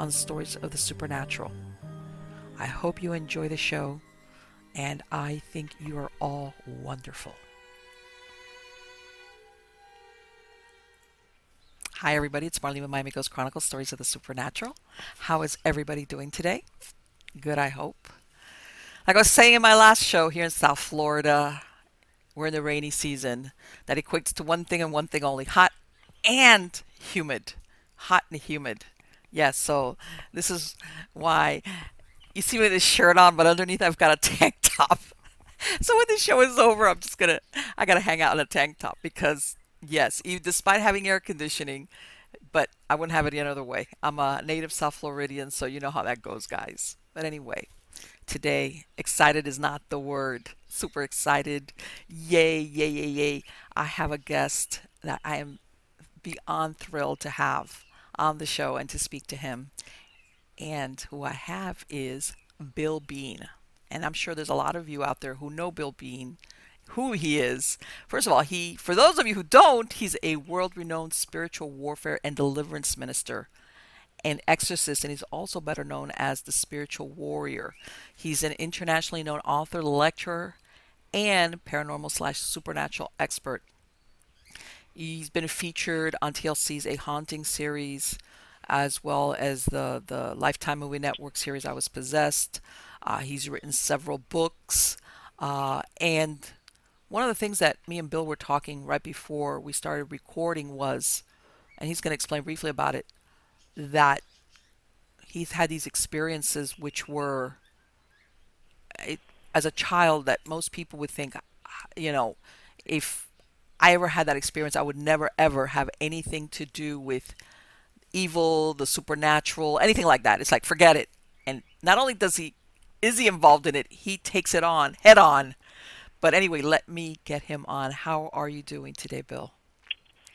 on Stories of the Supernatural. I hope you enjoy the show, and I think you are all wonderful. Hi, everybody. It's Marlene with Miami Ghost Chronicles Stories of the Supernatural. How is everybody doing today? Good, I hope. Like I was saying in my last show here in South Florida, we're in the rainy season. That equates to one thing and one thing only hot and humid. Hot and humid. Yes, so this is why you see me with this shirt on, but underneath I've got a tank top. So when the show is over, I'm just gonna I gotta hang out in a tank top because yes, even despite having air conditioning, but I wouldn't have it any other way. I'm a native South Floridian, so you know how that goes, guys. But anyway, today. Excited is not the word. Super excited. Yay, yay, yay, yay. I have a guest that I am beyond thrilled to have on the show and to speak to him. And who I have is Bill Bean. And I'm sure there's a lot of you out there who know Bill Bean, who he is. First of all, he for those of you who don't, he's a world-renowned spiritual warfare and deliverance minister and exorcist, and he's also better known as the spiritual warrior. He's an internationally known author, lecturer, and paranormal slash supernatural expert. He's been featured on TLC's A Haunting series, as well as the the Lifetime Movie Network series I Was Possessed. Uh, he's written several books, uh, and one of the things that me and Bill were talking right before we started recording was, and he's going to explain briefly about it, that he's had these experiences which were it, as a child that most people would think you know if i ever had that experience i would never ever have anything to do with evil the supernatural anything like that it's like forget it and not only does he is he involved in it he takes it on head on but anyway let me get him on how are you doing today bill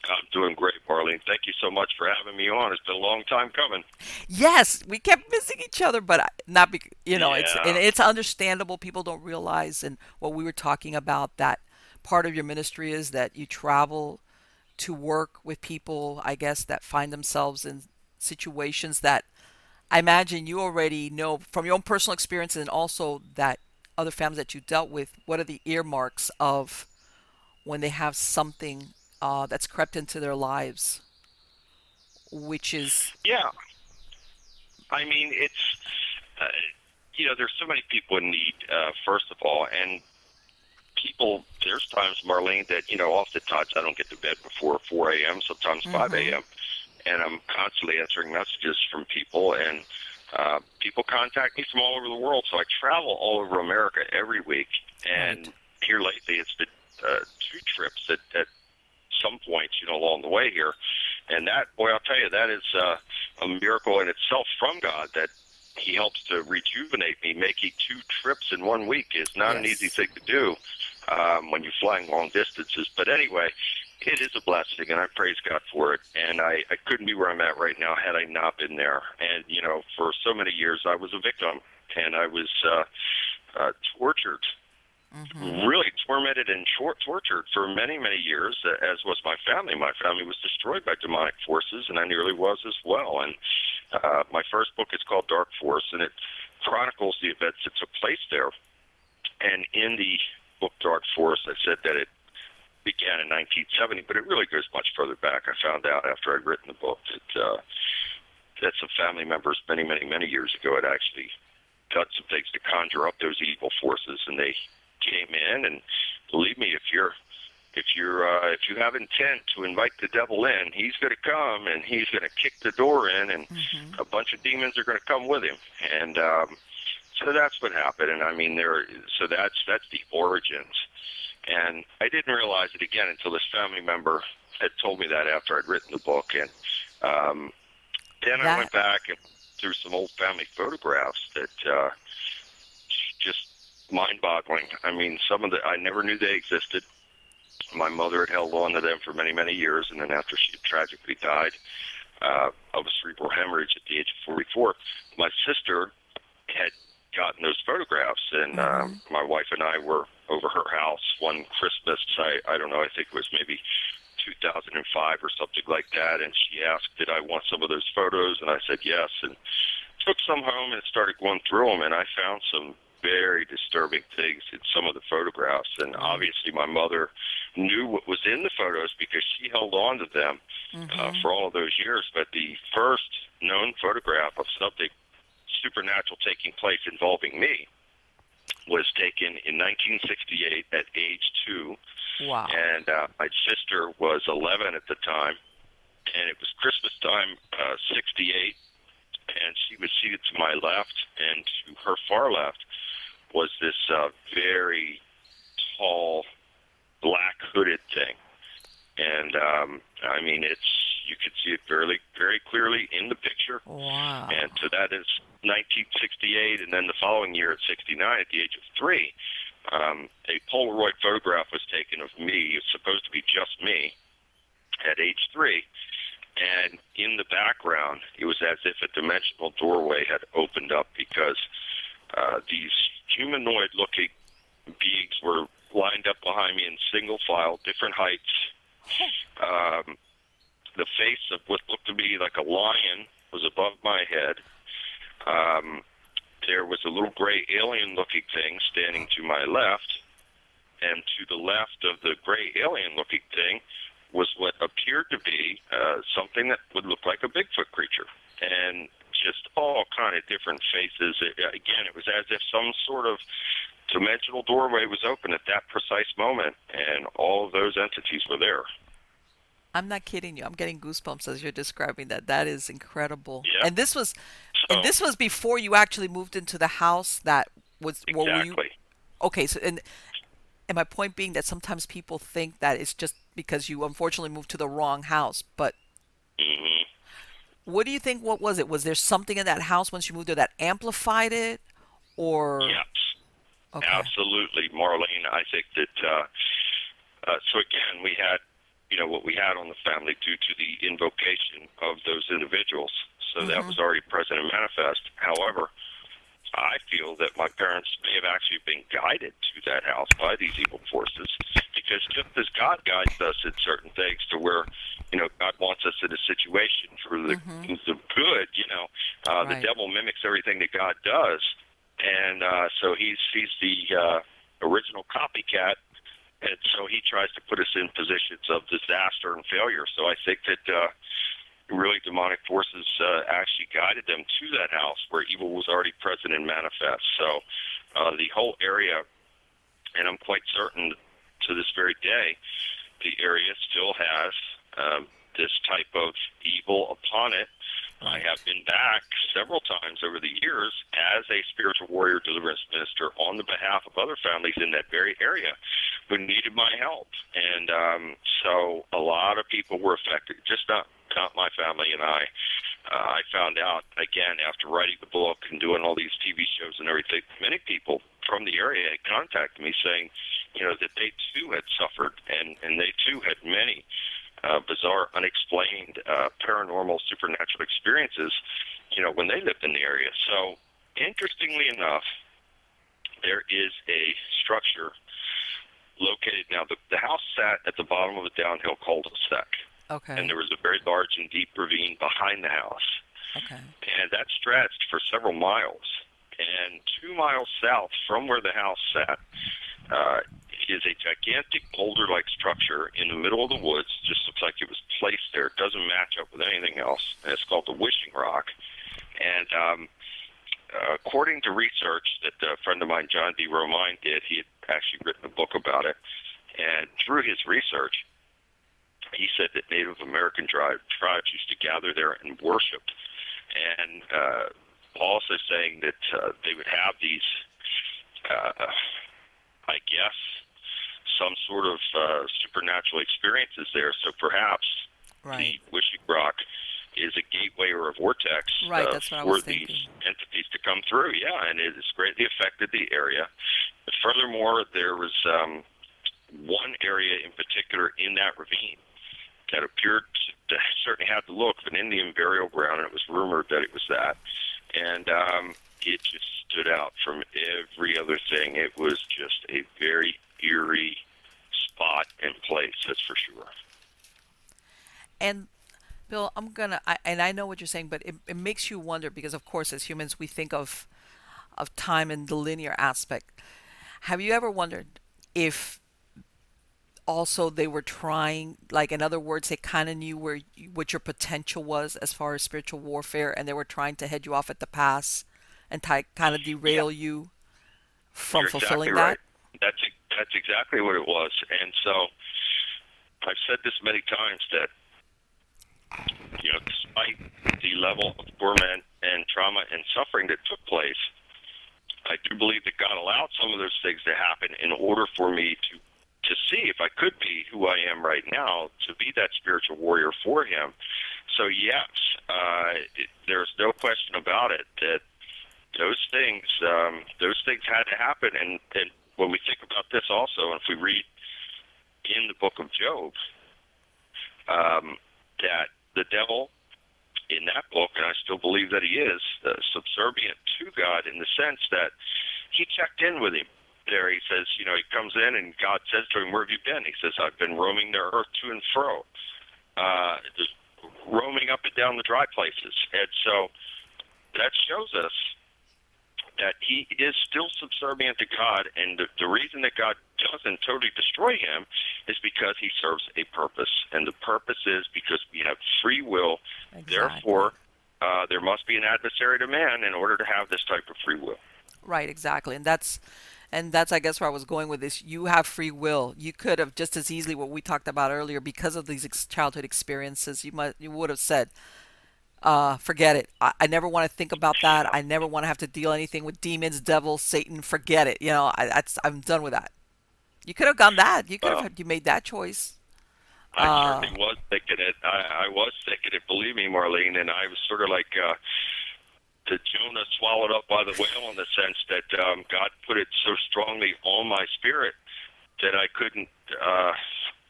I'm doing great, Marlene. Thank you so much for having me on. It's been a long time coming. Yes, we kept missing each other, but not be, you know, yeah. it's and it's understandable. People don't realize, and what we were talking about that part of your ministry is that you travel to work with people, I guess, that find themselves in situations that I imagine you already know from your own personal experience, and also that other families that you dealt with. What are the earmarks of when they have something uh, that's crept into their lives, which is yeah. I mean, it's uh, you know, there's so many people in need. Uh, first of all, and people, there's times, Marlene, that you know, oftentimes I don't get to bed before 4 a.m. Sometimes mm-hmm. 5 a.m. And I'm constantly answering messages from people, and uh, people contact me from all over the world. So I travel all over America every week, and right. here lately it's been uh, two trips that, that some points, you know, along the way here. And that, boy, I'll tell you, that is uh, a miracle in itself from God that He helps to rejuvenate me. Making two trips in one week is not yes. an easy thing to do um, when you're flying long distances. But anyway, it is a blessing, and I praise God for it. And I, I couldn't be where I'm at right now had I not been there. And, you know, for so many years, I was a victim, and I was uh, uh, tortured mm-hmm. really tormented and short tortured for many, many years, uh, as was my family. My family was destroyed by demonic forces, and I nearly was as well. And uh, my first book is called Dark Force, and it chronicles the events that took place there. And in the book Dark Force, I said that it began in 1970, but it really goes much further back. I found out after I'd written the book that uh, that some family members many, many, many years ago had actually guts of things to conjure up those evil forces, and they came in. And believe me, if you're if you're uh, if you have intent to invite the devil in, he's going to come and he's going to kick the door in, and Mm-hmm. a bunch of demons are going to come with him. And um, so that's what happened. And I mean, there. So that's that's the origins. And I didn't realize it again until this family member had told me that after I'd written the book. And um, then I went back and through some old family photographs that uh, just mind-boggling. I mean, some of the I never knew they existed. My mother had held on to them for many, many years, and then after she tragically died uh, of a cerebral hemorrhage at the age of 44, my sister had gotten those photographs, and um, my wife and I were over her house one Christmas. I I don't know. I think it was maybe 2005 or something like that. And she asked, "Did I want some of those photos?" And I said yes, and took some home and started going through them. And I found some very disturbing things in some of the photographs. And obviously, my mother knew what was in the photos because she held on to them uh, for all of those years. But the first known photograph of something supernatural taking place involving me was taken in 1968 at age two Wow. and uh, my sister was 11 at the time, and it was Christmas time, uh, 68, and she was seated to my left, and to her far left was this uh, very tall, black hooded thing, and um, I mean, it's you could see it very, very clearly in the picture. Wow. And so that is 1968, and then the following year at 69, at the age of three, um, a Polaroid photograph was taken of me. It's supposed to be just me at age three. And in the background, it was as if a dimensional doorway had opened up because uh, these humanoid looking beings were lined up behind me in single file, different heights. Um, the face of what looked to be like a lion was above my head. Um, there was a little gray alien looking thing standing to my left, and to the left of the gray alien looking thing was what appeared to be uh, something that would look like a Bigfoot creature. And just all kind of different faces. It, again, it was as if some sort of dimensional doorway was open at that precise moment, and all of those entities were there. I'm not kidding you. I'm getting goosebumps as you're describing that. That is incredible. Yeah. And this was So, and this was before you actually moved into the house that was what were you exactly. Okay, so and and my point being that sometimes people think that it's just because you unfortunately moved to the wrong house, but hmm what do you think what was it? Was there something in that house once you moved there that amplified it or Yes. okay. Absolutely, Marlene. I think that. Uh, uh, so again, we had, you know, what we had on the family due to the invocation of those individuals. So that was already present and manifest. However, I feel that my parents may have actually been guided to that house by these evil forces, because just as God guides us in certain things, to where, you know, God wants us in a situation for the the good, you know, uh, Right. the devil mimics everything that God does, and uh, so he's he's the uh, original copycat, and so he tries to put us in positions of disaster and failure. So I think that uh, really demonic forces uh, actually guided them to that house where evil was already present and manifest. So uh, the whole area, and I'm quite certain to this very day, the area still has um, this type of evil upon it. I have been back several times over the years as a spiritual warrior deliverance minister on the behalf of other families in that very area who needed my help. And um, so a lot of people were affected, just not, not my family and I. Uh, I found out, again, after writing the book and doing all these TV shows and everything, many people from the area had contacted me saying, you know, that they too had suffered and, and they too had many uh, bizarre, unexplained, uh, paranormal, supernatural experiences, you know, when they lived in the area. So, interestingly enough, there is a structure located now. The, the house sat at the bottom of a downhill cul-de-sac, Okay. and there was a very large and deep ravine behind the house, Okay. and that stretched for several miles. And two miles south from where the house sat uh, is a gigantic boulder-like structure in the middle of the woods. Just looks like it was placed there. It doesn't match up with anything else. And it's called the Wishing Rock. And um, according to research that a friend of mine, John D. Romine, did, he had actually written a book about it. And through his research, he said that Native American tribe, tribes used to gather there and worship. And uh, also saying that uh, they would have these, uh, I guess, some sort of uh, supernatural experiences there. So perhaps Right. the Wishing Rock is a gateway or a vortex Right, uh, that's what I for these entities to come through. Yeah, and it has greatly affected the area. But furthermore, there was um, one area in particular in that ravine that appeared to certainly have the look of an Indian burial ground, and it was rumored that it was that. And um, it just stood out from every other thing. It was just a very eerie spot and place, that's for sure. And Bill, I'm gonna, I, and I know what you're saying, but it, it makes you wonder because, of course, as humans, we think of of time in the linear aspect. Have you ever wondered if also they were trying, like in other words, they kind of knew where what your potential was as far as spiritual warfare, and they were trying to head you off at the pass and ty- kind of derail you from You're fulfilling exactly that? right. That's that's exactly what it was. And so I've said this many times that you know, despite the level of torment and trauma and suffering that took place, I do believe that God allowed some of those things to happen in order for me to to see if I could be who I am right now, to be that spiritual warrior for Him. So yes, uh, it, there's no question about it that those things um, those things had to happen. And, and when we think about this also, and if we read in the book of Job, um, that the devil in that book, and I still believe that he is uh, subservient to God in the sense that he checked in with him. There, he says, you know, he comes in and God says to him, "Where have you been?" He says, "I've been roaming the earth to and fro, uh, just roaming up and down the dry places." And so that shows us that he is still subservient to God, and the, the reason that God doesn't totally destroy him is because he serves a purpose, and the purpose is because we have free will. Exactly. Therefore, uh, there must be an adversary to man in order to have this type of free will. Right, exactly. And that's and that's I guess where I was going with this. You have free will. You could have just as easily what we talked about earlier because of these ex- childhood experiences. You might you would have said, uh, forget it. I, I never want to think about that. I never want to have to deal anything with demons, devils, Satan. Forget it. You know, I, that's I'm done with that. You could have gone that. You could Well, have you made that choice. I Uh, certainly was thinking it. I, I was thinking it. Believe me, Marlene, and I was sort of like uh, the Jonah swallowed up by the whale in the sense that um, God put it so strongly on my spirit that I couldn't. Uh,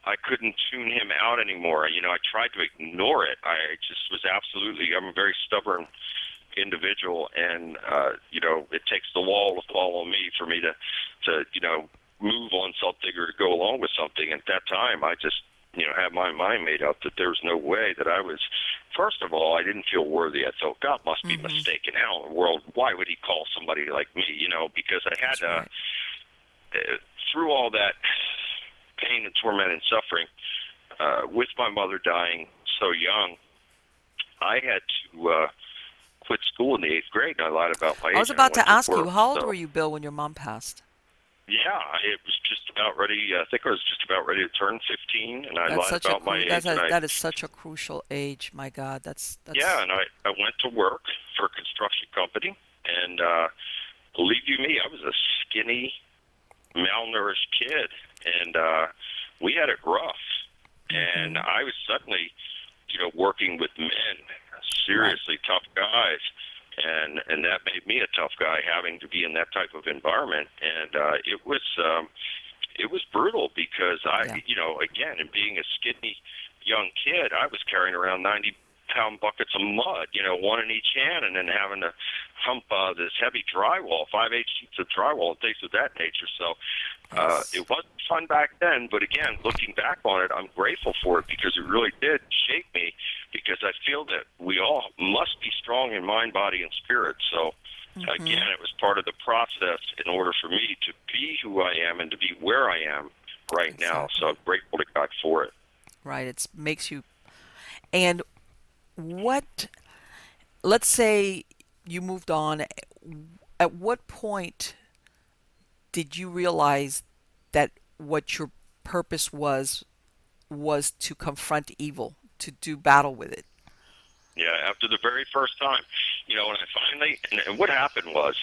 I couldn't tune him out anymore. You know, I tried to ignore it. I just was absolutely. I'm a very stubborn individual, and uh, you know, it takes the wall to fall on me for me to, to you know, move on something or to go along with something. And At that time, I just you know, had my mind made up that there was no way that I was. First of all, I didn't feel worthy. I thought God must be Mhm. mistaken. How in the world? Why would He call somebody like me? You know, because I had That's to. right. Uh, through all that pain and torment and suffering, uh, with my mother dying so young, I had to uh, quit school in the eighth grade. And I lied about my age. I was about went to ask you, work. how old So- were you, Bill, when your mom passed? Yeah, it was just about ready. I think I was just about ready to turn 15, and I That's lied about my age. that's a, I, that is such a crucial age. My God, that's that's yeah, and I, I went to work for a construction company, and uh, believe you me, I was a skinny, malnourished kid, and uh, we had it rough. And Mhm. I was suddenly, you know, working with men, seriously tough guys, and and that made me a tough guy, having to be in that type of environment. And uh, it was um, it was brutal because I, Yeah. you know, again, and being a skinny young kid, I was carrying around ninety pound buckets of mud, you know, one in each hand, and then having to hump uh, this heavy drywall, five eight sheets of drywall, and things of that nature. So uh, Yes. it wasn't fun back then, but again, looking back on it, I'm grateful for it because it really did shape me. Because I feel that we all must be strong in mind, body, and spirit. So Mm-hmm. again, it was part of the process in order for me to be who I am and to be where I am right now. So I'm grateful to God for it. right it makes you and what let's say you moved on at what point did you realize that what your purpose was was to confront evil, to do battle with it? Yeah, after the very first time, you know, and I finally, and, and what happened was,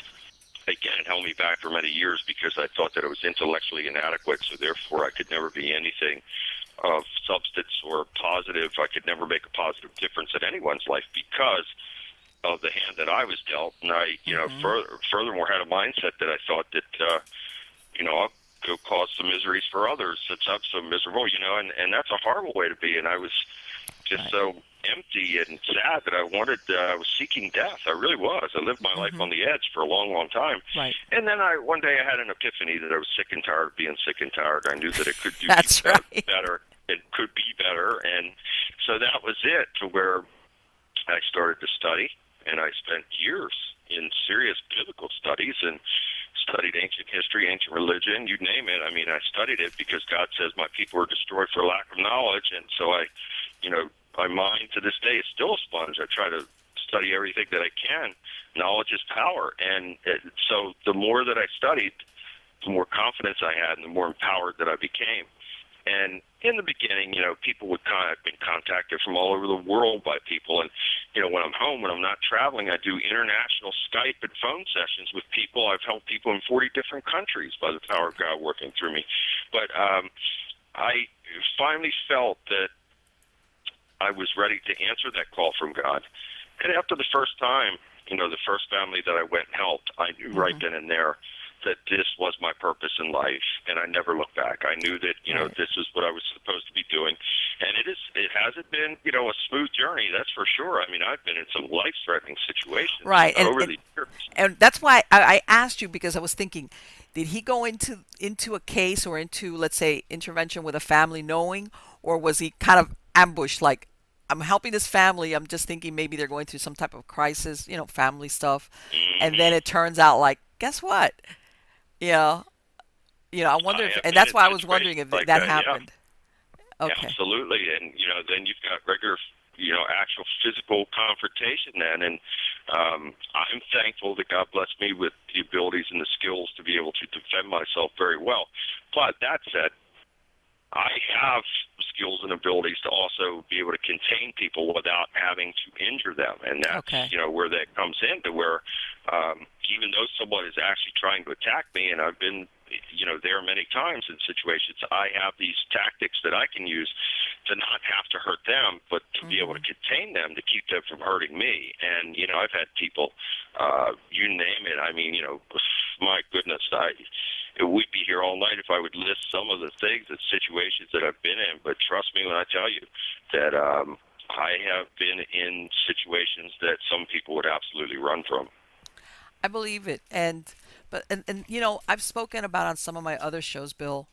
again, it held me back for many years because I thought that it was intellectually inadequate, so therefore I could never be anything of substance or positive. I could never make a positive difference in anyone's life because of the hand that I was dealt. And I, you know, Mhm. further, furthermore had a mindset that I thought that, uh, you know, I'll go cause some miseries for others since I'm so miserable, you know, and, and that's a horrible way to be. And I was just Right. so empty and sad that I wanted, uh, I was seeking death. I really was. I lived my life Mhm. on the edge for a long, long time. Right. And then I, one day I had an epiphany that I was sick and tired of being sick and tired. I knew that it could do That's better, right. better. It could be better. And so that was it to where I started to study and I spent years in serious biblical studies and studied ancient history, ancient religion, you name it. I mean, I studied it because God says my people are destroyed for lack of knowledge, and so I, you know, my mind to this day is still a sponge. I try to study everything that I can. Knowledge is power, and it, so the more that I studied, the more confidence I had, and the more empowered that I became. And in the beginning, you know, people would con- I've been contacted from all over the world by people, and you know, when I'm home, when I'm not traveling, I do international Skype and phone sessions with people. I've helped people in 40 different countries by the power of God working through me. But um, I finally felt that I was ready to answer that call from God. And after the first time, you know, the first family that I went and helped, I knew mm-hmm. right then and there that this was my purpose in life, and I never looked back. I knew that you know Right. this is what I was supposed to be doing, and it is. It hasn't been you know a smooth journey, that's for sure. I mean, I've been in some life-threatening situations Right, and- over and- the years. and that's why I, I asked you because I was thinking, did he go into into a case or into let's say intervention with a family knowing, or was he kind of ambushed like? I'm helping this family. I'm just thinking maybe they're going through some type of crisis, you know, family stuff. And then it turns out like, guess what? You know, you know, I wonder I if, and that's why I was wondering if like that that, yeah. happened. Okay. Absolutely, and you know, then you've got regular, you know, actual physical confrontation. Then, and um, I'm thankful that God blessed me with the abilities and the skills to be able to defend myself very well. But that said, I have skills and abilities to also be able to contain people without having to injure them, and that's Okay. you know where that comes into where um, even though someone is actually trying to attack me, and I've been you know there are many times in situations, I have these tactics that I can use to not have to hurt them, but to be able to contain them to keep them from hurting me. And you know I've had people, uh, you name it. I mean you know, my goodness, I we'd be here all night if I would list some of the things and situations that I've been in. But trust me when I tell you that um, I have been in situations that some people would absolutely run from. I believe it, and but and, and you know I've spoken about on some of my other shows, Bill,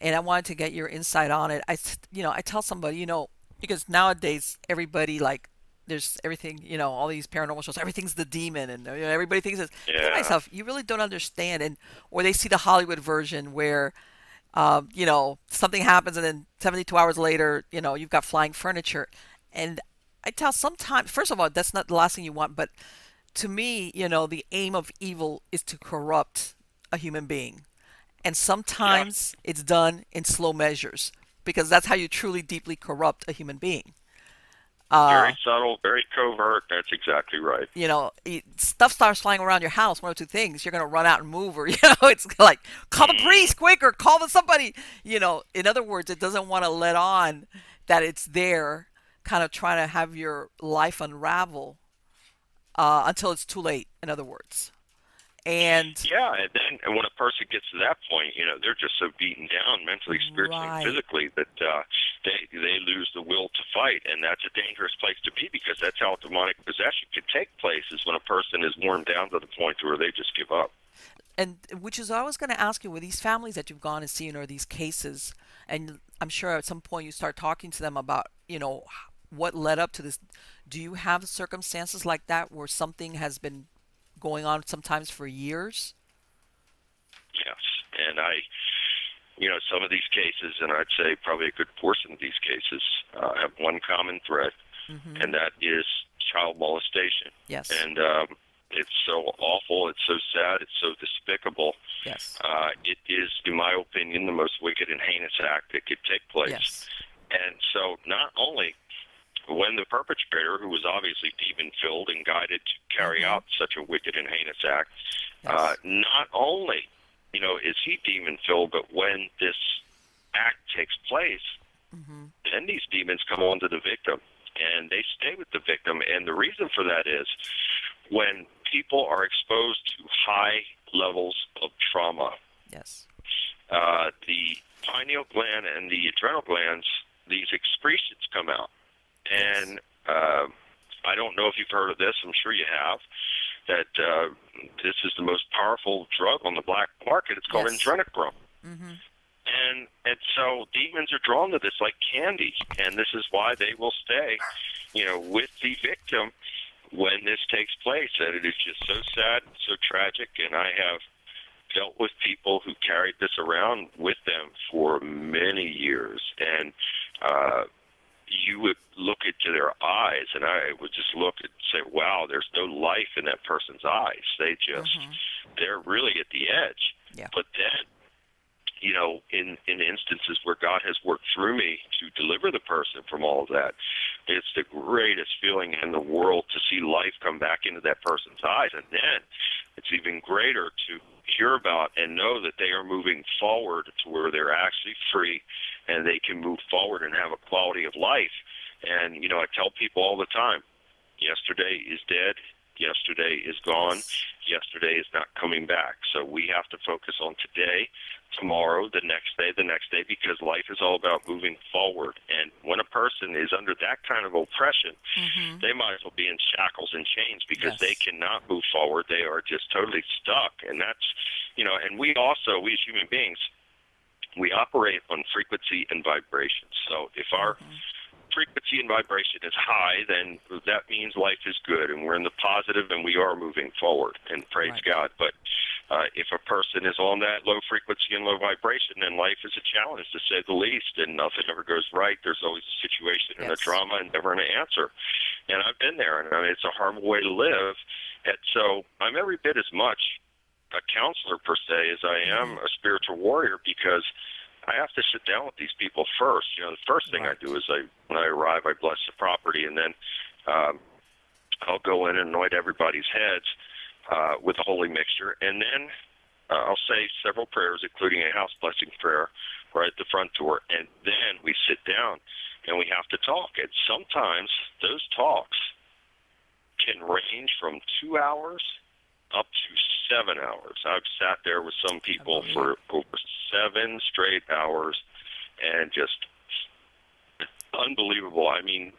and I wanted to get your insight on it. I you know I tell somebody you know because nowadays everybody like there's everything you know all these paranormal shows everything's the demon and you know, everybody thinks it's Yeah. myself you really don't understand and or they see the Hollywood version where um, you know something happens and then 72 hours later you know you've got flying furniture and I tell sometimes first of all that's not the last thing you want but to me, you know, the aim of evil is to corrupt a human being. And sometimes it's done in slow measures because that's how you truly deeply corrupt a human being. Uh, very subtle, very covert. That's exactly right. you know, it, stuff starts flying around your house, one or two things, you're going to run out and move, or, you know, it's like, call the priest quicker, call the somebody. You know, in other words, it doesn't want to let on that it's there, kind of trying to have your life unravel uh, until it's too late, in other words. And Yeah, and then when a person gets to that point, you know, they're just so beaten down mentally, spiritually, Right. and physically that uh, they they lose the will to fight, and that's a dangerous place to be because that's how demonic possession can take place. Is when a person is worn down to the point where they just give up. and which is I was going to ask you with these families that you've gone and seen or these cases, and I'm sure at some point you start talking to them about you know what led up to this. Do you have circumstances like that where something has been going on sometimes for years? Yes, and I, you know, some of these cases, and I'd say probably a good portion of these cases, uh, have one common thread, and that is child molestation. Yes. And um, it's so awful It's so sad. It's so despicable. Yes. Uh, it is, in my opinion, the most wicked and heinous act that could take place. Yes. And so, not only when the perpetrator, who was obviously demon filled and guided to carry Mhm. out such a wicked and heinous act, Yes. uh, not only you know is he demon filled, but when this act takes place, hmm then these demons come on to the victim and they stay with the victim. And the reason for that is when people are exposed to high levels of trauma, Yes. uh, the pineal gland and the adrenal glands, these excretions come out. And uh, I don't know if you've heard of this. I'm sure you have. That uh, this is the most powerful drug on the black market. It's called Yes. adrenochrome. hmm And and so demons are drawn to this like candy, and this is why they will stay, you know, with the victim when this takes place. And it is just so sad, so tragic. And I have dealt with people who carried this around with them for many years, and uh, you would look into their eyes, and I would just look and say, "Wow, there's no life in that person's eyes. They just Mhm. they're really at the edge." Yeah. But then you know, in, in instances where God has worked through me to deliver the person from all of that, it's the greatest feeling in the world to see life come back into that person's eyes. And then it's even greater to hear about and know that they are moving forward to where they're actually free and they can move forward and have a quality of life. And, you know, I tell people all the time, yesterday is dead, yesterday is gone, yesterday is not coming back. So we have to focus on today, tomorrow, the next day, the next day, because life is all about moving forward. And when a person is under that kind of oppression, hmm they might as well be in shackles and chains because Yes. they cannot move forward. They are just totally stuck. And that's, you know, and we also, we as human beings, we operate on frequency and vibration. So if our Mm-hmm. Frequency and vibration is high, then that means life is good and we're in the positive and we are moving forward. And praise Right. God. But uh, if a person is on that low frequency and low vibration, then life is a challenge to say the least, and nothing ever goes right. There's always a situation and a drama and never an answer. And I've been there, and I mean, it's a horrible way to live. And so I'm every bit as much a counselor per se as I am a spiritual warrior because I have to sit down with these people first. You know, the first thing Right. I do is I when I arrive, I bless the property, and then um, I'll go in and anoint everybody's heads uh, with a holy mixture, and then uh, I'll say several prayers, including a house blessing prayer, right at the front door, and then we sit down and we have to talk. And sometimes those talks can range from two hours up to seven hours. I've sat there with some people for over seven straight hours and just unbelievable. I mean,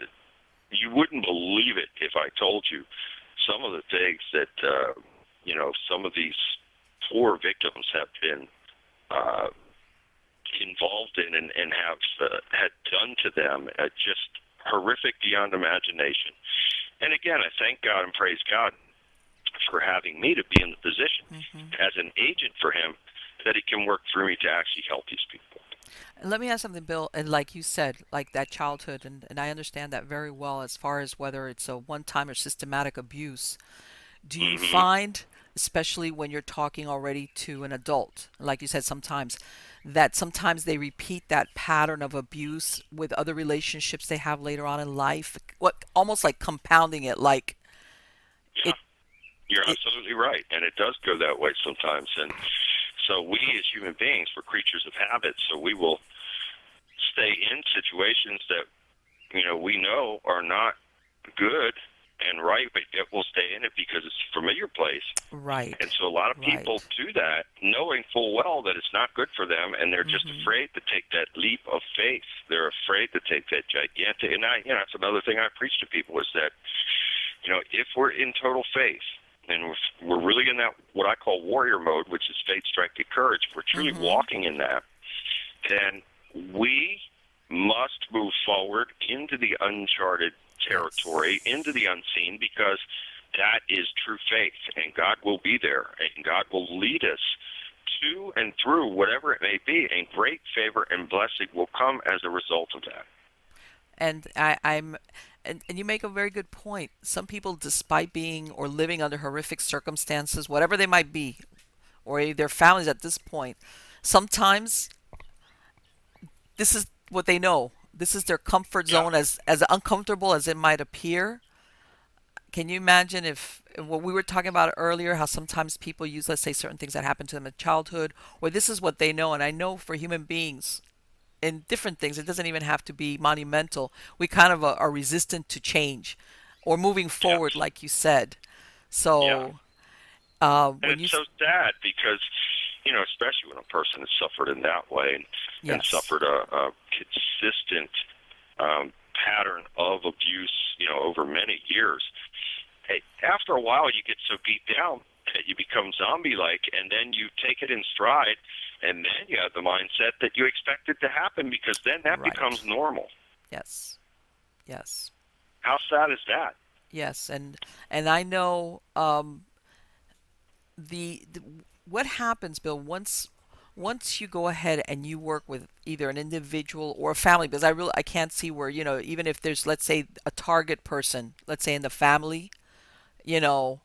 you wouldn't believe it if I told you some of the things that, uh, you know, some of these poor victims have been uh, involved in and, and have uh, had done to them. Uh, just horrific beyond imagination. And again, I thank God and praise God for having me to be in the position hmm as an agent for Him that He can work through me to actually help these people. Let me ask something, Bill. And like you said, like that childhood, and, and I understand that very well as far as whether it's a one time or systematic abuse. Do you Mhm. find, especially when you're talking already to an adult, like you said, sometimes, that sometimes they repeat that pattern of abuse with other relationships they have later on in life? What almost like compounding it, like, you're absolutely right, and it does go that way sometimes. And so we, as human beings, we're creatures of habit. So we will stay in situations that you know we know are not good and right, but yet we'll stay in it because it's a familiar place. right. And so a lot of Right. people do that knowing full well that it's not good for them and they're just Mhm. afraid to take that leap of faith. They're afraid to take that gigantic and I you know, that's another thing I preach to people is that, you know, if we're in total faith and we're, we're really in that what I call warrior mode, which is faith, strength, and courage, we're truly Mhm. walking in that, then we must move forward into the uncharted territory, into the unseen, because that is true faith, and God will be there, and God will lead us to and through whatever it may be, and great favor and blessing will come as a result of that. And I, I'm and, and you make a very good point. Some people, despite being or living under horrific circumstances, whatever they might be, or their families at this point, sometimes this is what they know. This is their comfort Yeah. zone, as as uncomfortable as it might appear. Can you imagine if what we were talking about earlier, how sometimes people use, let's say, certain things that happened to them in childhood, or this is what they know, and I know for human beings in different things, it doesn't even have to be monumental. We kind of are, are resistant to change or moving Yeah. forward, like you said. Yeah. So uh, And when you, it's s- so sad because, you know, especially when a person has suffered in that way and, and suffered a, a consistent um, pattern of abuse, you know, over many years. Hey, after a while, you get so beat down that you become zombie-like, and then you take it in stride, and then you have the mindset that you expect it to happen because then that Right. becomes normal. yes, yes. How sad is that? Yes, and and I know um, the, the what happens, Bill, once once you go ahead and you work with either an individual or a family, because I really I can't see where you know even if there's let's say a target person, let's say in the family, you know,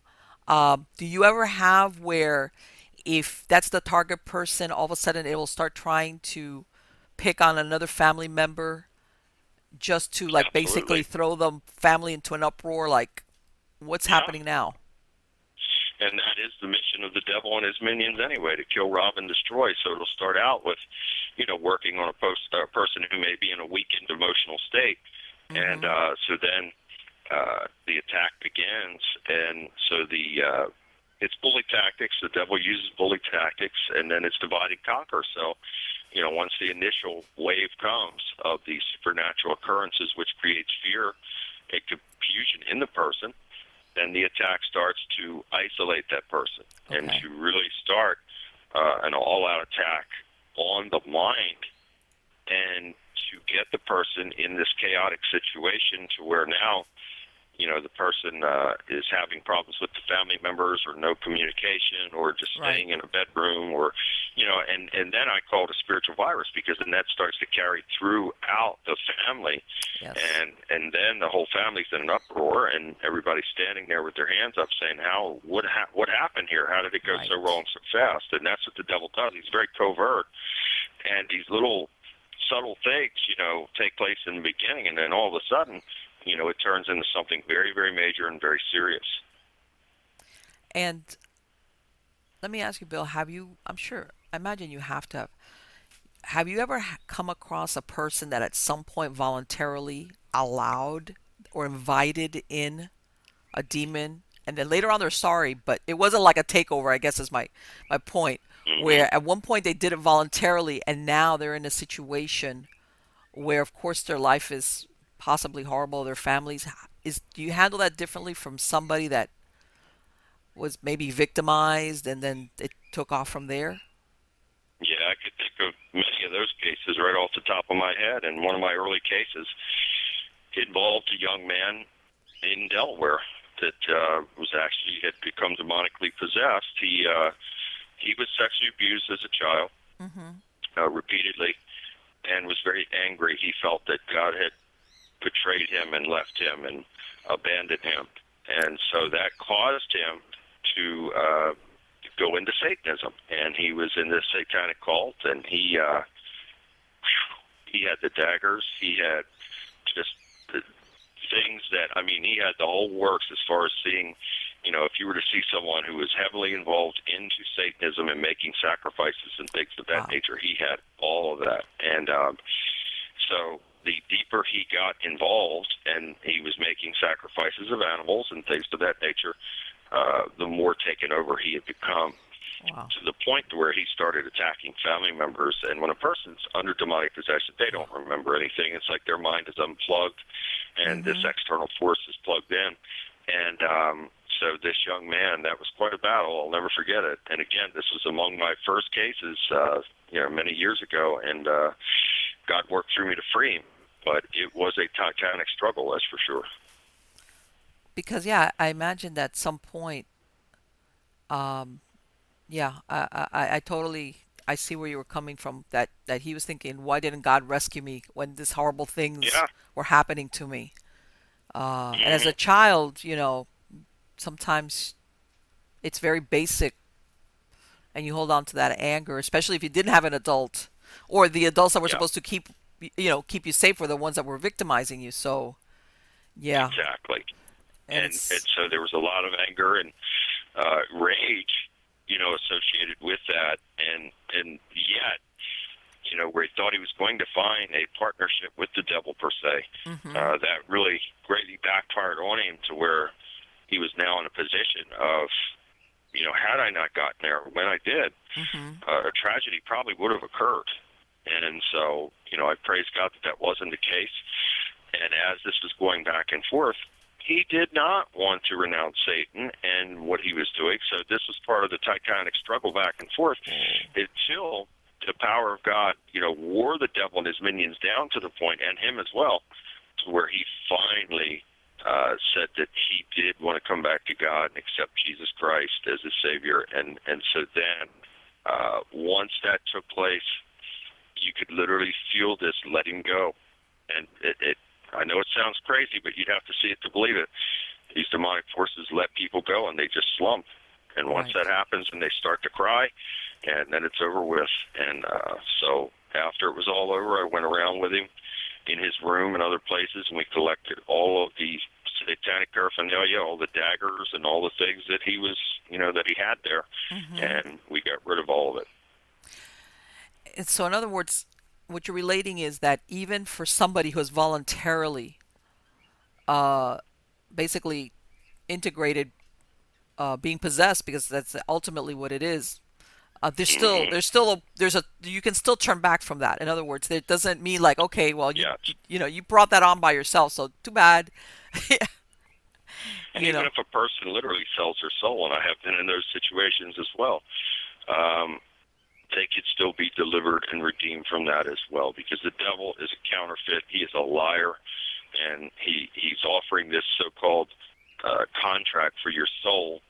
um, do you ever have where if that's the target person, all of a sudden it will start trying to pick on another family member just to like basically throw the family into an uproar like what's Yeah. happening now And that is the mission of the devil and his minions anyway, to kill, rob, and destroy. So it'll start out with, you know, working on a post, uh, person who may be in a weakened emotional state. And uh, so then uh, the attack begins. And so the uh, it's bully tactics. The devil uses bully tactics, and then it's divide and conquer. So, you know, once the initial wave comes of these supernatural occurrences, which creates fear and confusion in the person, then the attack starts to isolate that person and to really start uh, an all-out attack on the mind and to get the person in this chaotic situation to where now you know the person uh, is having problems with the family members or no communication or just Right. staying in a bedroom or you know and and then I call it a spiritual virus because then that starts to carry throughout the family. Yes. And and then the whole family's in an uproar and everybody's standing there with their hands up saying how what ha- what happened here? How did it go so wrong so fast? And that's what the devil does. He's very covert. And these little subtle things you know take place in the beginning and then all of a sudden you know it turns into something very very major and very serious. And let me ask you bill have you i'm sure i imagine you have to have have you ever come across a person that at some point voluntarily allowed or invited in a demon? And then later on they're sorry but it wasn't like a takeover i guess is my my point mm-hmm. where at one point they did it voluntarily and now they're in a situation where of course their life is possibly horrible their families is do you handle that differently from somebody that was maybe victimized and then it took off from there yeah i could think of many of those cases right off the top of my head and one of my early cases involved a young man in delaware that uh, was actually had become demonically possessed he uh, he was sexually abused as a child mm-hmm. uh, repeatedly and was very angry. He felt that God had betrayed him and left him and abandoned him. And so that caused him to uh, go into Satanism. And he was in this satanic cult, and he uh, he had the daggers. He had just the things that I mean, he had the whole works as far as seeing. You know, if you were to see someone who was heavily involved into Satanism and making sacrifices and things of that Wow. nature, he had all of that. And um, so the deeper he got involved and he was making sacrifices of animals and things of that nature, uh, the more taken over he had become wow to the point where he started attacking family members. And when a person's under demonic possession, they don't remember anything. It's like their mind is unplugged, and this Mhm. external force is plugged in. And um, so this young man, that was quite a battle. I'll never forget it. And again, this was among my first cases, uh, you know, many years ago, and uh, God worked through me to free him. But it was a titanic struggle, that's for sure. because yeah i imagine that at some point um yeah i i, I totally I see where you were coming from. That that he was thinking, why didn't God rescue me when these horrible things Yeah. were happening to me? Uh, and as a Mhm. child, you know, sometimes it's very basic, and you hold on to that anger, especially if you didn't have an adult, or the adults that were Yeah. supposed to keep you know keep you safe were the ones that were victimizing you. So, yeah, Exactly. and and, and so there was a lot of anger and uh, rage, you know, associated with that, and and yet, you know, where he thought he was going to find a partnership with the devil per se, mhm, uh, that really greatly backfired on him to where he was now in a position of, you know, had I not gotten there when I did, mhm, uh, a tragedy probably would have occurred. And so, you know, I praise God that that wasn't the case. And as this was going back and forth, he did not want to renounce Satan and what he was doing. So this was part of the titanic struggle back and forth until the power of God, you know, wore the devil and his minions down to the point, and him as well, to where he finally uh, said that he did want to come back to God and accept Jesus Christ as his Savior. And and so then, uh, once that took place, you could literally feel this letting go, and it, it. I know it sounds crazy, but you'd have to see it to believe it. These demonic forces let people go, and they just slump. And once Right. that happens, and they start to cry, and then it's over with. And uh, so after it was all over, I went around with him in his room and other places, and we collected all of the satanic paraphernalia, all the daggers and all the things that he was, you know, that he had there, mhm. and we got rid of all of it. And so, in other words, what you're relating is that even for somebody who has voluntarily, uh, basically integrated uh, being possessed, because that's ultimately what it is. Uh, there's still Mhm. there's still a there's a you can still turn back from that. In other words, it doesn't mean like okay, well you Yes. you know you brought that on by yourself, so too bad. And You even know. if a person literally sells their soul, and I have been in those situations as well, um, they could still be delivered and redeemed from that as well, because the devil is a counterfeit. He is a liar, and he he's offering this so-called uh, contract for your soul,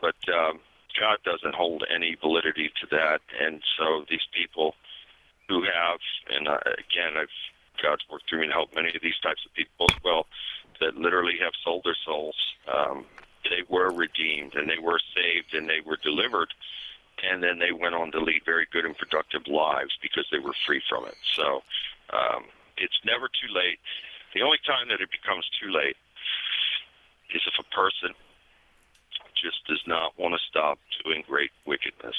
but um, God doesn't hold any validity to that, and so these people who have, and uh, again, I've God's worked through me to help many of these types of people as well, that literally have sold their souls. Um, they were redeemed and they were saved and they were delivered, and then they went on to lead very good and productive lives because they were free from it. So um, it's never too late. The only time that it becomes too late is if a person just does not want to stop doing great wickedness.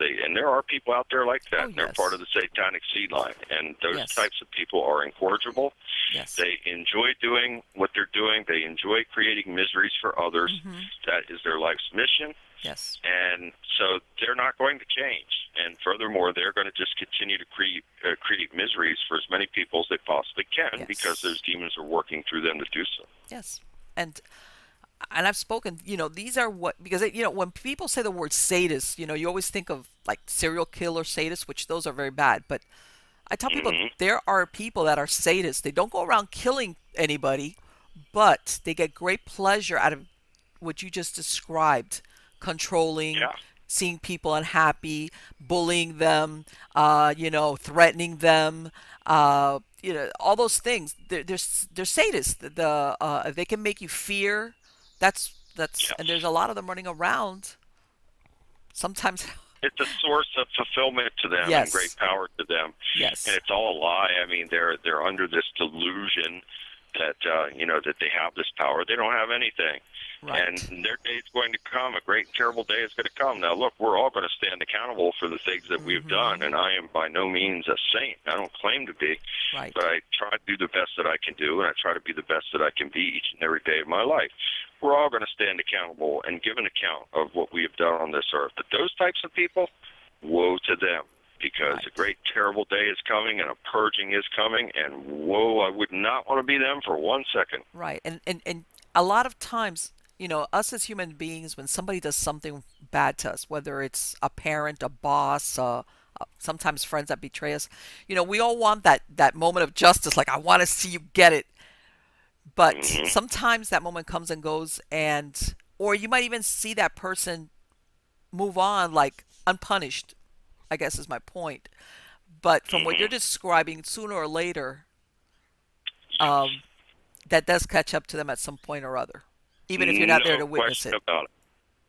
They, and there are people out there like that. Oh, They're part of the satanic seed line, and those Yes. types of people are incorrigible. yes. They enjoy doing what they're doing. They enjoy creating miseries for others. Mhm. That is their life's mission, Yes. and so they're not going to change. And furthermore, they're going to just continue to create uh, create miseries for as many people as they possibly can Yes. because those demons are working through them to do so. Yes, and and I've spoken. You know, these are what because you know when people say the word sadist, you know, you always think of like serial killer sadists, which those are very bad. But I tell people Mhm. there are people that are sadists. They don't go around killing anybody, but they get great pleasure out of what you just described, controlling. Yeah. Seeing people unhappy, bullying them, uh, you know, threatening them, uh, you know, all those things. They're they're, they're sadists. The the, uh, they can make you fear. That's that's and there's a lot of them running around. Sometimes, It's a source of fulfillment to them Yes. and great power to them. yes, and it's all a lie. I mean, they're they're under this delusion that uh, you know that they have this power. They don't have anything, right, and their day is going to come. A great and terrible day is going to come. Now, look, we're all going to stand accountable for the things that we've Mhm. done, and I am by no means a saint. I don't claim to be, right, but I try to do the best that I can do, and I try to be the best that I can be each and every day of my life. We're all going to stand accountable and give an account of what we have done on this earth. But those types of people, woe to them. Because Right. a great, terrible day is coming and a purging is coming, and whoa, I would not want to be them for one second. right. And and and a lot of times, you know, us as human beings, when somebody does something bad to us, whether it's a parent, a boss, uh, uh, sometimes friends that betray us, you know, we all want that that moment of justice. Like I want to see you get it. But Mhm. sometimes that moment comes and goes, and or you might even see that person move on like unpunished I guess is my point. But from what Mhm. you're describing, sooner or later, um, that does catch up to them at some point or other, even if you're not there to no witness it. about it.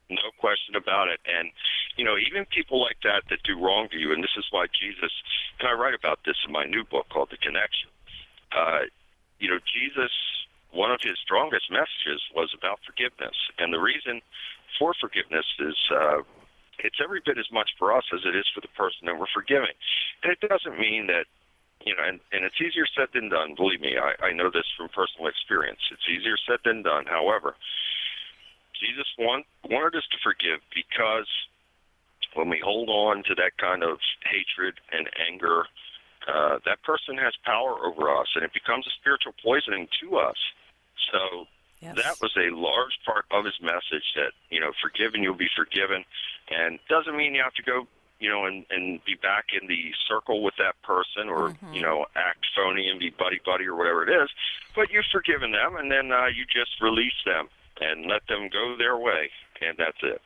No question about it. And you know, even people like that that do wrong to you, and this is why Jesus. And I write about this in my new book called The Connection. Uh, you know, Jesus. One of his strongest messages was about forgiveness, and the reason for forgiveness is uh, it's every bit as much for us as it is for the person that we're forgiving. And it doesn't mean that you know, and, and it's easier said than done. Believe me, I, I know this from personal experience. It's easier said than done. However, Jesus want, wanted us to forgive because when we hold on to that kind of hatred and anger, uh, that person has power over us, and it becomes a spiritual poisoning to us. So Yes. that was a large part of his message that you know, forgiven you'll be forgiven, and doesn't mean you have to go, you know, and and be back in the circle with that person or Mhm. you know act phony and be buddy buddy or whatever it is. But you've forgiven them, and then uh, you just release them and let them go their way, and that's it.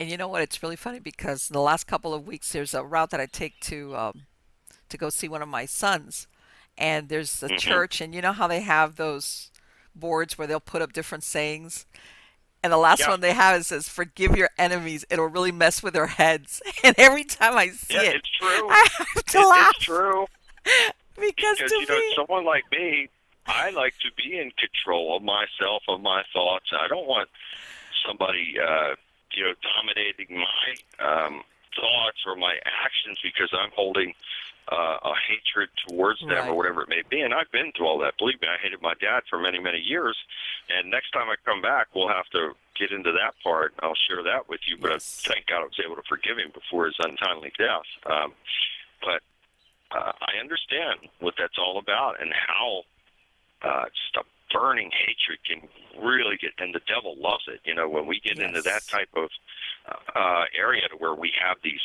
And you know what? It's really funny because in the last couple of weeks, there's a route that I take to um, to go see one of my sons, and there's a Mhm. church, and you know how they have those boards where they'll put up different sayings. And the last Yeah. one they have is says, "Forgive your enemies; it'll really mess with their heads." And every time I see Yeah, it, it's true. I have to It- laugh It's true. because because to you know someone like me i like to be in control of myself of my thoughts i don't want somebody uh you know dominating my um thoughts or my actions because i'm holding uh, a hatred towards them Right. or whatever it may be. And i've been through all that. Believe me i hated my dad for many many years. And next time i come back we'll have to get into that part. I'll share that with you. But Yes. thank god i was able to forgive him before his untimely death. Um but uh, I understand what that's all about and how uh, just a burning hatred can really get, and the devil loves it. You know, when we get into that type of uh, area to where we have these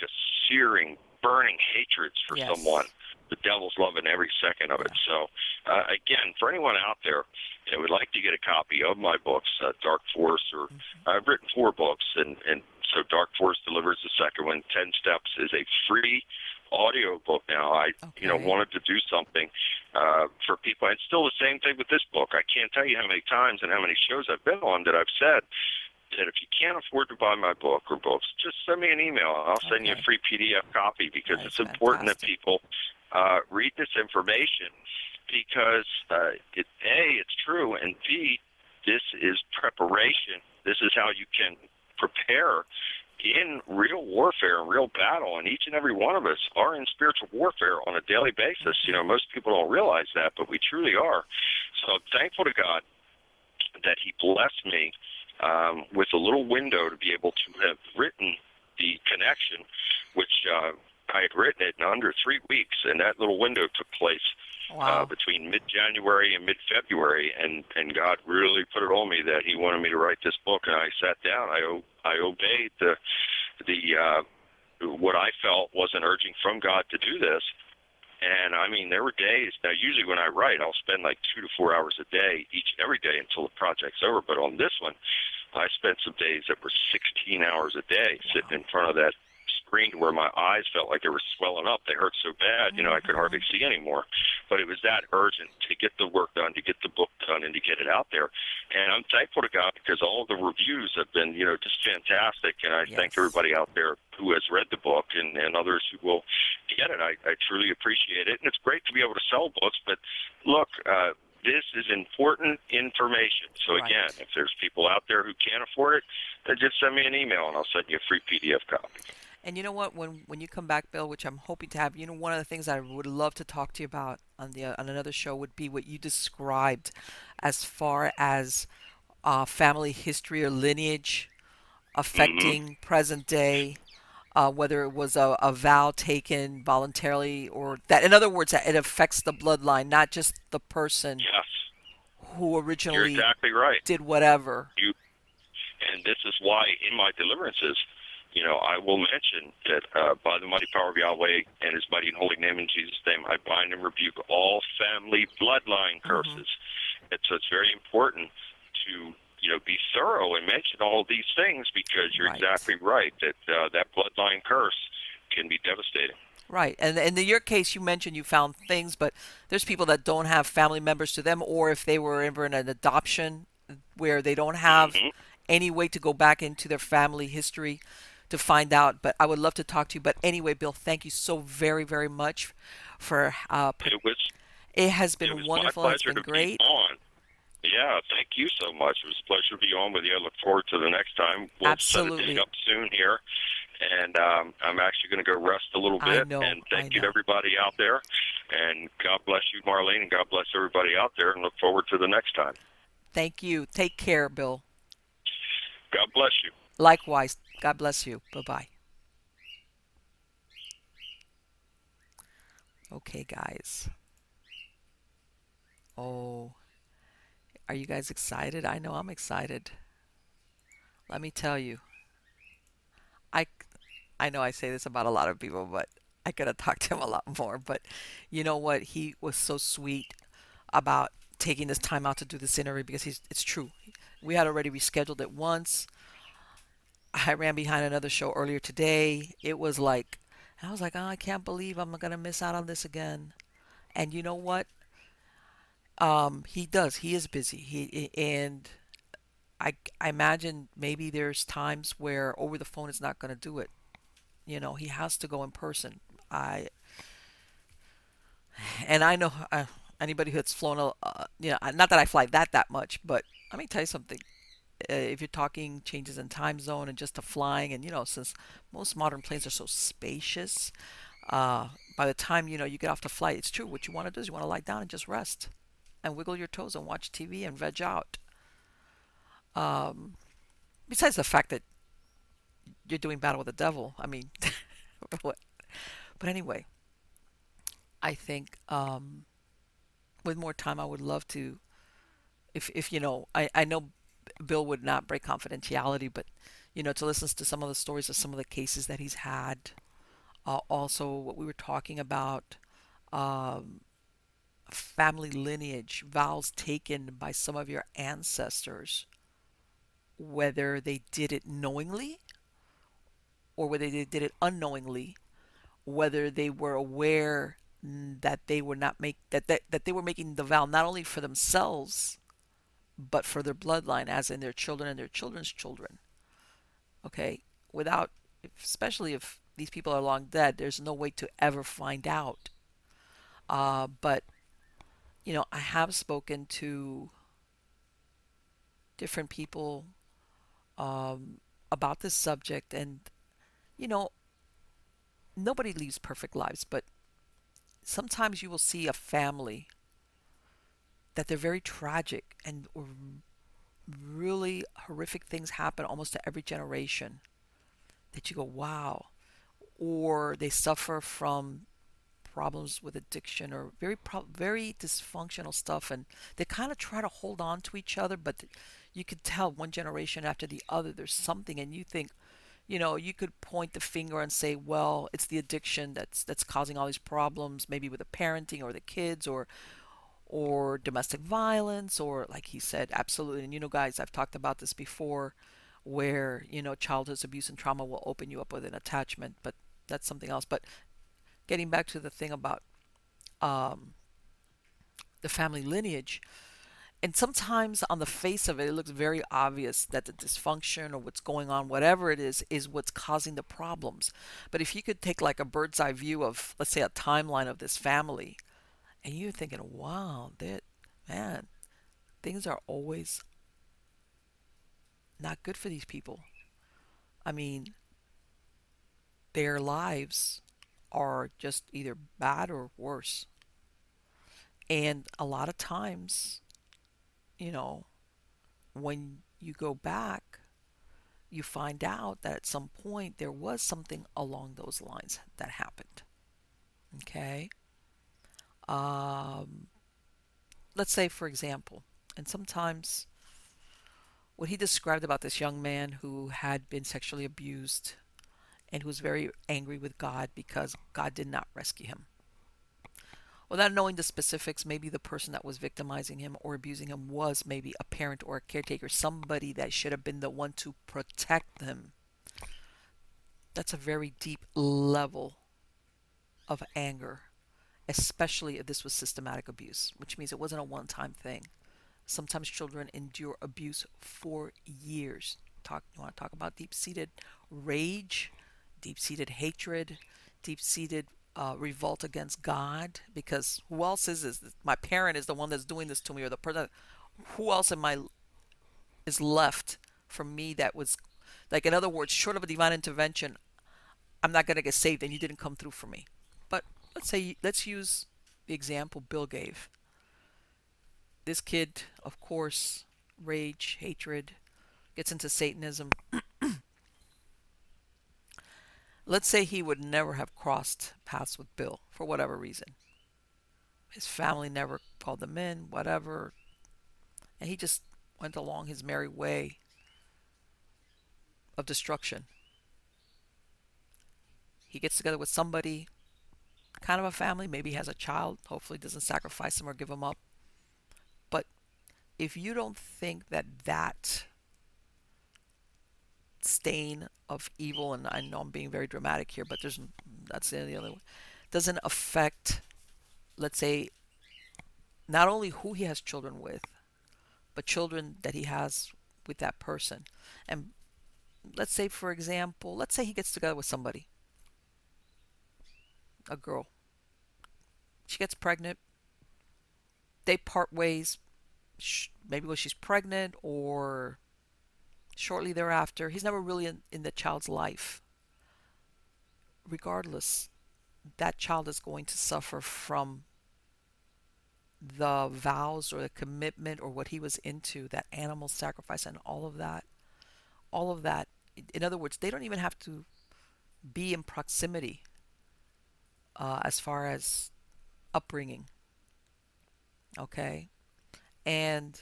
just searing, burning hatreds for Yes. someone, the devil's loving every second of it. So, uh, again, for anyone out there that would like to get a copy of my books, uh, Dark Force, or I've written four books, and, and so Dark Force delivers the second one. Ten Steps is a free audio book now. I, you know, wanted to do something uh, for people. And still the same thing with this book. I can't tell you how many times and how many shows I've been on that I've said that if you can't afford to buy my book or books, just send me an email. I'll send you a free PDF copy because That's it's important that people uh, read this information because uh, it, a it's true and b this is preparation. This is how you can prepare in real warfare and real battle, and each and every one of us are in spiritual warfare on a daily basis. You know, most people don't realize that, but we truly are. So I'm thankful to God that He blessed me um, with a little window to be able to have written the connection, which uh, I had written it in under three weeks, and that little window took place uh, between mid-January and mid-February, and and God really put it on me that He wanted me to write this book, and I sat down. I I obeyed the the uh, what I felt was an urging from God to do this, and I mean there were days. Now usually when I write, I'll spend like two to four hours a day each every day until the project's over. But on this one, I spent some days that were 16 hours a day sitting in front of that screen to where my eyes felt like they were swelling up. They hurt so bad, you know, I could hardly see anymore. But it was that urgent to get the work done, to get the book done, and to get it out there. And I'm thankful to God because all the reviews have been, you know, just fantastic. And I thank everybody out there who has read the book and, and others who will get it. I, I truly appreciate it. And it's great to be able to sell books. But look, uh, this is important information. So Right. again, if there's people out there who can't afford it, then just send me an email and I'll send you a free PDF copy. And you know what? When when you come back, Bill, which I'm hoping to have, you know, one of the things I would love to talk to you about on the on another show would be what you described, as far as uh, family history or lineage affecting present day, uh, whether it was a, a vow taken voluntarily or that. In other words, that it affects the bloodline, not just the person Yes, who you're originally exactly right. did whatever. You, And this is why in my deliverances, you know, I will mention that uh, by the mighty power of Yahweh and his mighty and holy name in Jesus' name, I bind and rebuke all family bloodline curses. And so it's very important to, you know, be thorough and mention all these things because you're Right. exactly right that uh, that bloodline curse can be devastating. Right. And, and in your case, you mentioned you found things, but there's people that don't have family members to them, or if they were ever in an adoption where they don't have hmm any way to go back into their family history to find out. But I would love to talk to you. But anyway, Bill, thank you so very, very much for. Uh, It was it has been my wonderful. It's been great. be on. Yeah, thank you so much. It was a pleasure to be on with you. I look forward to the next time. We'll set a Absolutely. date up soon here. And um, I'm actually going to go rest a little I bit. know, And thank you to everybody out there. And God bless you, Marlene, and God bless everybody out there. And look forward to the next time. Thank you. Take care, Bill. God bless you. Likewise. God bless you. Bye bye. Okay, guys. Oh, are you guys excited? I know I'm excited. Let me tell you. I I know I say this about a lot of people, but I could have talked to him a lot more. But you know what? He was so sweet about taking this time out to do this interview because he's it's true. We had already rescheduled it once. I ran behind another show earlier today. It was like I was like, oh, I can't believe I'm gonna miss out on this again. And you know what? Um, he does. He is busy. He and I I imagine maybe there's times where over the phone is not gonna do it. You know, he has to go in person. I and I know uh, anybody who's flown a, uh, you know, not that I fly that that much, but let me tell you something. Uh, if you're talking changes in time zone and just the flying, and you know, since most modern planes are so spacious, uh, by the time you know you get off the flight, it's true. What you want to do is you want to lie down and just rest, and wiggle your toes and watch TV and veg out. Um, besides the fact that you're doing battle with the devil, I mean, what? But anyway, I think um, with more time, I would love to. If if you know, I I know Bill would not break confidentiality, but you know, to listen to some of the stories of some of the cases that he's had. Uh, also, what we were talking about, um, family lineage, vows taken by some of your ancestors, whether they did it knowingly or whether they did it unknowingly, whether they were aware mm, that they were not make that, that that they were making the vow not only for themselves but for their bloodline, as in their children and their children's children. Okay, without, especially if these people are long dead, there's no way to ever find out. Uh, but you know, I have spoken to different people um, about this subject, and you know, nobody leaves perfect lives, but sometimes you will see a family that they're very tragic and really horrific things happen almost to every generation that you go, wow. Or they suffer from problems with addiction or very pro- very dysfunctional stuff and they kind of try to hold on to each other but you could tell one generation after the other there's something and you think you know you could point the finger and say well it's the addiction that's that's causing all these problems maybe with the parenting or the kids or or domestic violence or like he said absolutely and you know guys I've talked about this before where you know childhood abuse and trauma will open you up with an attachment but that's something else. But getting back to the thing about um, the family lineage and sometimes on the face of it it looks very obvious that the dysfunction or what's going on whatever it is is what's causing the problems. But if you could take like a bird's eye view of let's say a timeline of this family and you're thinking wow that man things are always not good for these people i mean their lives are just either bad or worse and a lot of times you know, when you go back, you find out that at some point there was something along those lines that happened. Okay? Um, let's say, for example, and sometimes what he described about this young man who had been sexually abused and who was very angry with God because God did not rescue him. Without knowing the specifics, maybe the person that was victimizing him or abusing him was maybe a parent or a caretaker, somebody that should have been the one to protect them. that's a very deep level of anger, especially if this was systematic abuse, which means it wasn't a one time thing. Sometimes children endure abuse for years. Talk, you want to talk about deep seated rage, deep seated hatred, deep seated uh, revolt against God? Because who else is this? My parent is the one that's doing this to me, or the person. Who else am I is left for me that was like in other words short of a divine intervention i'm not going to get saved and you didn't come through for me let's say let's use the example bill gave. This kid of course rage hatred gets into satanism. Let's say he would never have crossed paths with bill for whatever reason. His family never called him in whatever. And he just went along his merry way of destruction. He gets together with somebody, kind of a family, maybe has a child, hopefully doesn't sacrifice him or give him up. But if you don't think that that stain of evil, and I know I'm being very dramatic here, but there's that's the only one, doesn't affect, let's say, not only who he has children with, but children that he has with that person. And let's say, for example, let's say he gets together with somebody, a girl. She gets pregnant. They part ways, maybe when she's pregnant or shortly thereafter. He's never really in, in the child's life. Regardless, that child is going to suffer from the vows or the commitment or what he was into, that animal sacrifice and all of that, all of that. In other words, they don't even have to be in proximity uh, as far as upbringing. Okay, and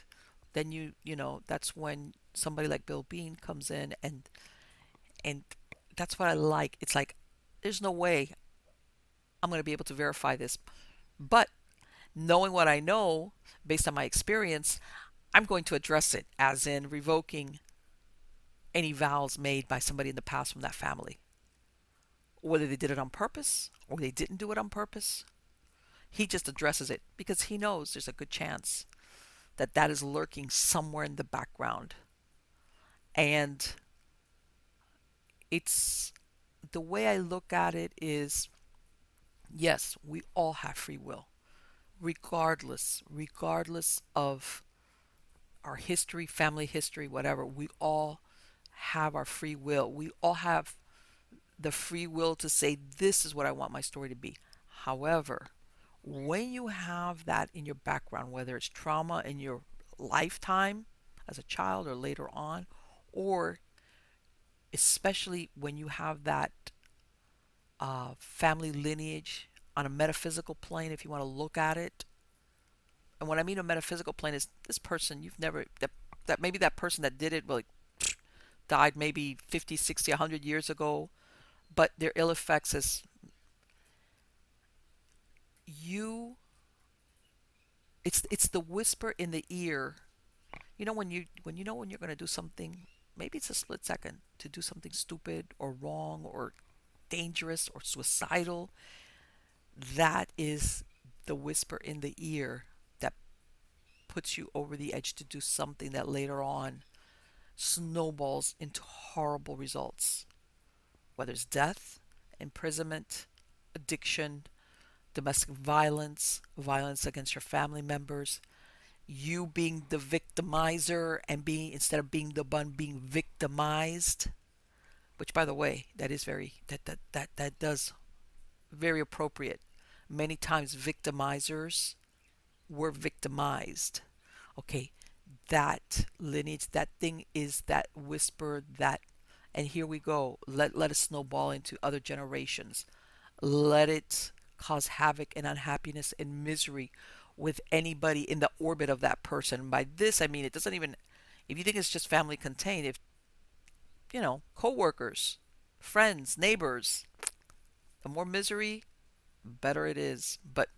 then you you know that's when somebody like Bill Bean comes in and and that's what I like. It's like there's no way I'm going to be able to verify this, but knowing what I know based on my experience, I'm going to address it, as in revoking any vows made by somebody in the past from that family. Whether they did it on purpose or they didn't do it on purpose, he just addresses it because he knows there's a good chance that that is lurking somewhere in the background. And it's the way I look at it is yes, we all have free will regardless, regardless of our history, family history, whatever, we all have our free will. We all have the free will to say, this is what I want my story to be. However, when you have that in your background, whether it's trauma in your lifetime as a child or later on, or especially when you have that uh, family lineage on a metaphysical plane if you want to look at it. And what I mean a metaphysical plane is this person you've never that that maybe that person that did it like died maybe 50, 60, 100 years ago, but their ill effects is you it's it's the whisper in the ear. You know when you when you know when you're going to do something, maybe it's a split second to do something stupid or wrong or dangerous or suicidal that is the whisper in the ear that puts you over the edge to do something that later on snowballs into horrible results. Whether it's death, imprisonment, addiction, domestic violence, violence against your family members, you being the victimizer and being instead of being the one being victimized, which by the way, that is very that that that, that does very appropriate many times victimizers were victimized. Okay, that lineage, that thing is that whisper, that, and here we go. Let, let it snowball into other generations. Let it cause havoc and unhappiness and misery with anybody in the orbit of that person. By this, I mean it doesn't even, if you think it's just family contained, if, you know, coworkers, friends, neighbors, the more misery, better it is. But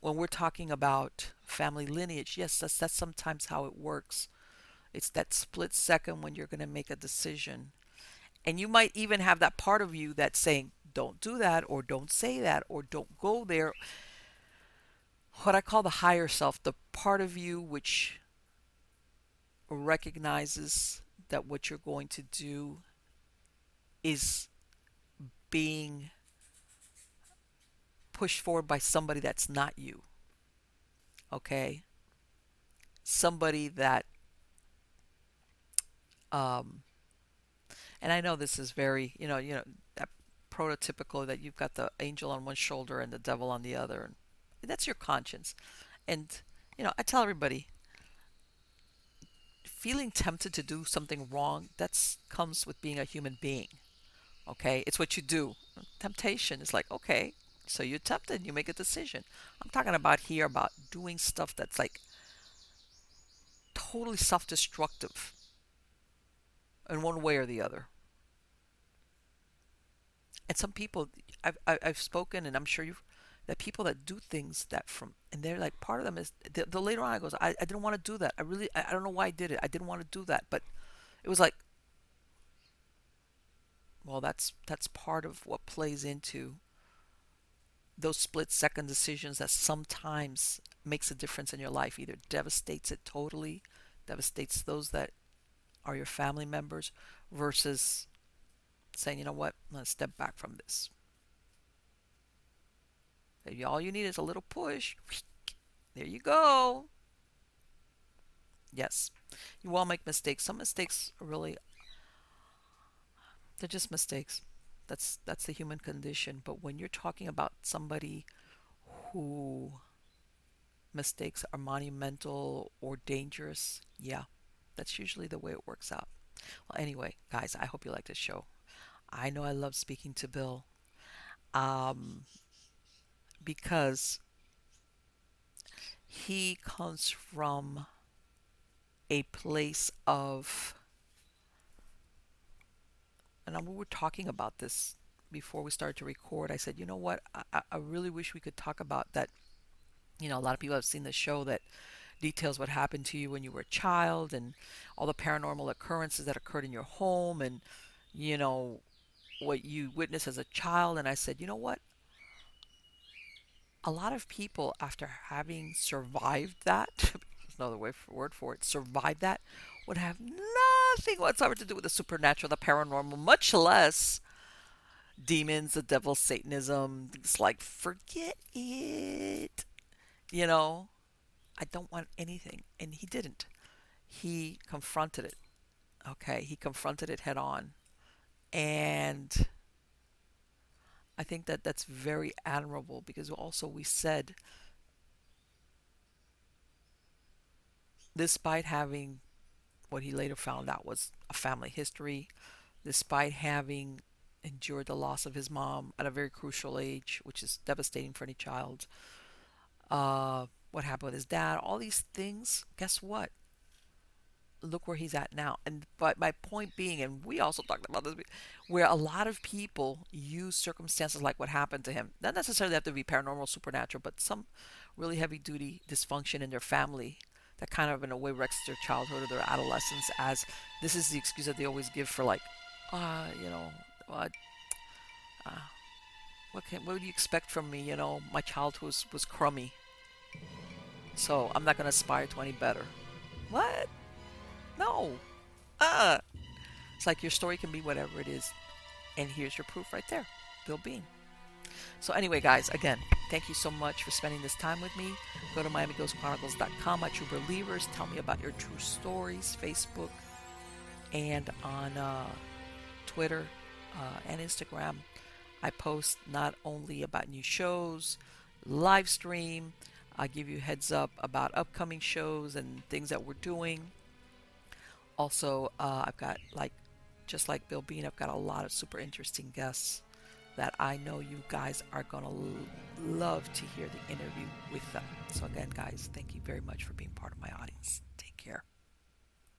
when we're talking about family lineage, yes, that's, that's sometimes how it works. It's that split second when you're going to make a decision. And you might even have that part of you that's saying, don't do that, or don't say that, or don't go there. What I call the higher self, the part of you which recognizes that what you're going to do is being pushed forward by somebody that's not you. Okay? Somebody that um and I know this is very, you know, you know, that prototypical that you've got the angel on one shoulder and the devil on the other and that's your conscience. And you know, I tell everybody feeling tempted to do something wrong, that's comes with being a human being. Okay? It's what you do. Temptation is like, okay, so you're tempted, you make a decision. I'm talking about here about doing stuff that's like totally self destructive in one way or the other. And some people, I've, I've spoken, and I'm sure you've, that people that do things that from, and they're like, part of them is, the, the later on I goes, I, I didn't want to do that. I really, I, I don't know why I did it. I didn't want to do that. But it was like, well, that's, that's part of what plays into those split second decisions that sometimes makes a difference in your life either devastates it totally devastates those that are your family members versus saying you know what i'm going to step back from this Maybe all you need is a little push there you go yes you all make mistakes some mistakes are really they're just mistakes that's that's the human condition. But when you're talking about somebody who mistakes are monumental or dangerous, yeah, that's usually the way it works out. Well, anyway, guys, I hope you like this show. I know I love speaking to Bill um, because he comes from a place of and we were talking about this before we started to record. I said, you know what? I, I really wish we could talk about that. You know, a lot of people have seen the show that details what happened to you when you were a child and all the paranormal occurrences that occurred in your home and, you know, what you witnessed as a child. And I said, you know what? A lot of people, after having survived that, there's no way for, word for it, survived that, would have nothing whatsoever to do with the supernatural, the paranormal, much less demons, the devil, Satanism. It's like, forget it. You know, I don't want anything. And he didn't. He confronted it. Okay, he confronted it head on. And I think that that's very admirable because also we said, despite having what he later found out was a family history, despite having endured the loss of his mom at a very crucial age, which is devastating for any child. Uh, what happened with his dad, all these things, guess what? Look where he's at now. And but my point being, and we also talked about this, where a lot of people use circumstances like what happened to him, not necessarily have to be paranormal, supernatural, but some really heavy duty dysfunction in their family that kind of in a way wrecks their childhood or their adolescence as this is the excuse that they always give for like ah uh, you know uh, uh, what can what would you expect from me? You know my childhood was, was crummy. So i'm not going to aspire to any better. What no uh it's like your story can be whatever it is and here's your proof right there bill bean so, anyway, guys, again, thank you so much for spending this time with me. Go to MiamiGhostChronicles.com, my true believers. Tell me about your true stories, Facebook, and on uh, Twitter uh, and Instagram. I post not only about new shows, live stream, I give you heads up about upcoming shows and things that we're doing. Also, uh, I've got like, just like Bill Bean, I've got a lot of super interesting guests that I know you guys are going to love to hear the interview with them. So, again, guys, thank you very much for being part of my audience.